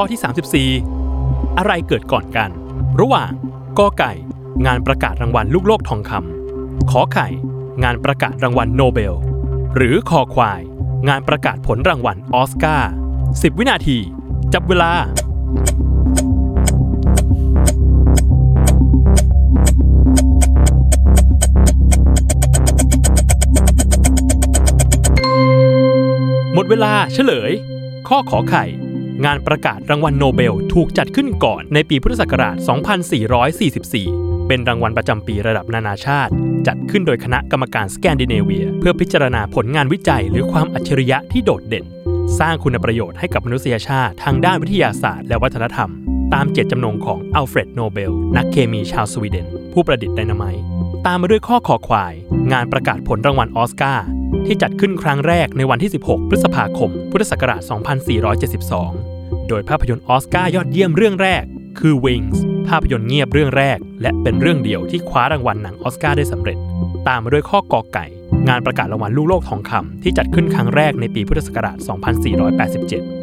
ข้อที่ 34 อะไรเกิดก่อนกัน ระหว่างกอไก่ งานประกาศรางวัลลูกโลกทองคำขอไข่ งานประกาศรางวัลโนเบล หรือคอควาย งานประกาศผลรางวัลออสการ์10 วินาที จับเวลาหมดเวลาเฉลย ข้อขอไข่ งานประกาศรางวัลโนเบลถูกจัดขึ้นก่อนในปีพุทธศักราช 2444 เป็นรางวัลประจำปีระดับนานาชาติ จัดขึ้นโดยคณะกรรมการสแกนดิเนเวีย เพื่อพิจารณาผลงานวิจัยหรือความอัจฉริยะที่โดดเด่น สร้างคุณประโยชน์ให้กับมนุษยชาติทางด้านวิทยาศาสตร์และวัฒนธรรม ตามเจตจำนงของอัลเฟรดโนเบล นักเคมีชาวสวีเดน ผู้ประดิษฐ์ไดนาไมต์ตามมาด้วยข้อขอควาย งานประกาศผลรางวัลออสการ์ ที่จัดขึ้นครั้งแรกในวันที่ 16 พฤษภาคม พุทธศักราช 2472 โดยภาพยนตร์ออสการ์ยอดเยี่ยมเรื่องแรก คือ Wings ภาพยนตร์เงียบเรื่องแรก และเป็นเรื่องเดียวที่คว้ารางวัลหนังออสการ์ได้สำเร็จ ตามมาด้วยข้อกอไก่ งานประกาศรางวัลลูกโลกทองคำที่จัดขึ้นครั้งแรกในปีพุทธศักราช 2487